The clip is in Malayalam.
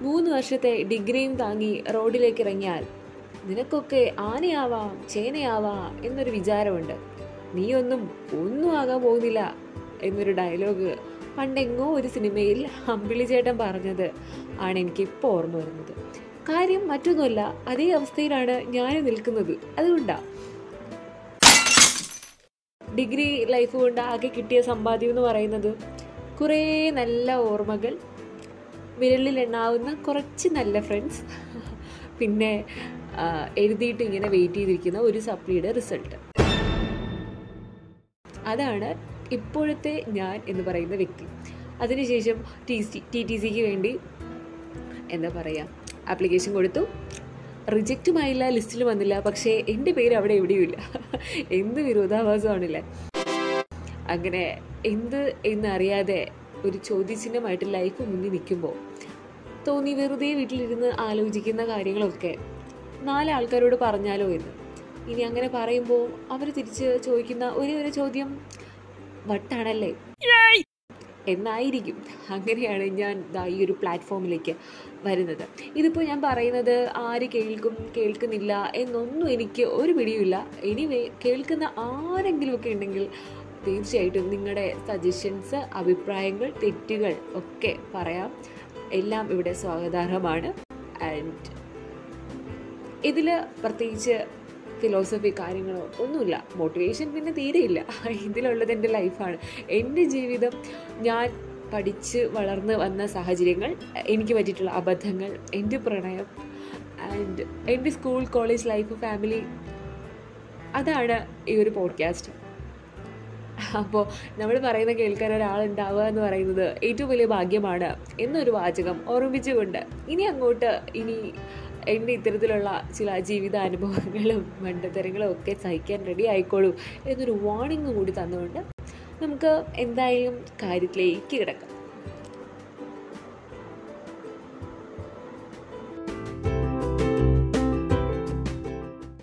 മൂന്ന് വർഷത്തെ ഡിഗ്രിയും താങ്ങി റോഡിലേക്ക് ഇറങ്ങിയാൽ നിനക്കൊക്കെ ആനയാവാം ചേനയാവാം എന്നൊരു വിചാരമുണ്ട്. നീയൊന്നും ഒന്നും ആകാൻ പോകുന്നില്ല എന്നൊരു ഡയലോഗ് പണ്ടെങ്ങോ ഒരു സിനിമയിൽ അമ്പിളി ചേട്ടൻ പറഞ്ഞത് ആണ് എനിക്ക് ഇപ്പോൾ ഓർമ്മ വരുന്നത്. കാര്യം മറ്റൊന്നുമല്ല അതേ അവസ്ഥയിലാണ് ഞാൻ നിൽക്കുന്നത്. അതുകൊണ്ടാ. ഡിഗ്രി ലൈഫ് കൊണ്ട് ആകെ കിട്ടിയ സമ്പാദ്യം എന്ന് പറയുന്നത് കുറേ നല്ല ഓർമ്മകൾ വിരലിൽ എണ്ണാവുന്ന കുറച്ച് നല്ല ഫ്രണ്ട്സ് പിന്നെ എഴുതിയിട്ട് ഇങ്ങനെ വെയിറ്റ് ചെയ്തിരിക്കുന്ന ഒരു സപ്ലിയുടെ റിസൾട്ട് അതാണ് ഇപ്പോഴത്തെ ഞാൻ എന്ന് പറയുന്ന വ്യക്തി. അതിനുശേഷം ടി സി ടി ടി സിക്ക് വേണ്ടി എന്താ പറയുക ആപ്ലിക്കേഷൻ കൊടുത്തു. റിജക്റ്റുമായില്ല ലിസ്റ്റിൽ വന്നില്ല പക്ഷേ എന്റെ പേര് അവിടെ എവിടെയും എവിടെയുമില്ല എന്ത് വിരോധാഭാസമാണല്ലേ? അങ്ങനെ എന്ത് എന്നറിയാതെ ഒരു ചോദ്യചിഹ്നമായിട്ട് ലൈഫ് മുന്നിൽ നിൽക്കുമ്പോൾ തോന്നി വെറുതെ വീട്ടിലിരുന്ന് ആലോചിക്കുന്ന കാര്യങ്ങളൊക്കെ നാല് ആൾക്കാരോട് പറഞ്ഞാലോ എന്ന്. ഇനി അങ്ങനെ പറയുമ്പോൾ അവർ തിരിച്ച് ചോദിക്കുന്ന ഒരേ ഒരു ചോദ്യം വട്ടാണല്ലേ? എന്നായിരിക്കും. അങ്ങനെയാണ് ഞാൻ ഈ ഒരു പ്ലാറ്റ്ഫോമിലേക്ക് വരുന്നത്. ഇതിപ്പോൾ ഞാൻ പറയുന്നത് ആര് കേൾക്കും കേൾക്കുന്നില്ല എന്നൊന്നും എനിക്ക് ഒരു പിടിയുമില്ല. എനിവേ കേൾക്കുന്ന ആരെങ്കിലുമൊക്കെ ഉണ്ടെങ്കിൽ തീർച്ചയായിട്ടും നിങ്ങളുടെ സജഷൻസ് അഭിപ്രായങ്ങൾ തെറ്റുകൾ ഒക്കെ പറയാം. എല്ലാം ഇവിടെ സ്വാഗതാർഹമാണ്. ആൻഡ് ഇതിൽ പ്രത്യേകിച്ച് ഫിലോസഫി കാര്യങ്ങളോ ഒന്നുമില്ല. മോട്ടിവേഷൻ പിന്നെ തീരെയില്ല ഇതിലുള്ളത് എന്റെ ലൈഫാണ് എന്റെ ജീവിതം ഞാൻ പഠിച്ച് വളർന്ന് വന്ന സാഹചര്യങ്ങൾ എനിക്ക് പറ്റിയിട്ടുള്ള അബദ്ധങ്ങൾ എന്റെ പ്രണയം ആൻഡ് എന്റെ സ്കൂൾ കോളേജ് ലൈഫ് ഫാമിലി അതാണ് ഈ ഒരു പോഡ്കാസ്റ്റ് അപ്പോൾ നമ്മൾ പറയുന്ന കേൾക്കാൻ ഒരാളുണ്ടാവുക എന്ന് പറയുന്നത് ഏറ്റവും വലിയ ഭാഗ്യമാണ് എന്നൊരു വാചകം ഓർമ്മിച്ചുകൊണ്ട് ഇനി അങ്ങോട്ട് ഇനി എന്റെ ഇത്തരത്തിലുള്ള ചില ജീവിതാനുഭവങ്ങളും മണ്ടത്തരങ്ങളും ഒക്കെ സഹിക്കാൻ റെഡി ആയിക്കോളൂ എന്നൊരു വാർണിംഗ് കൂടി തന്നുകൊണ്ട് നമുക്ക് എന്തായാലും കാര്യത്തിലേക്ക് കിടക്കാം.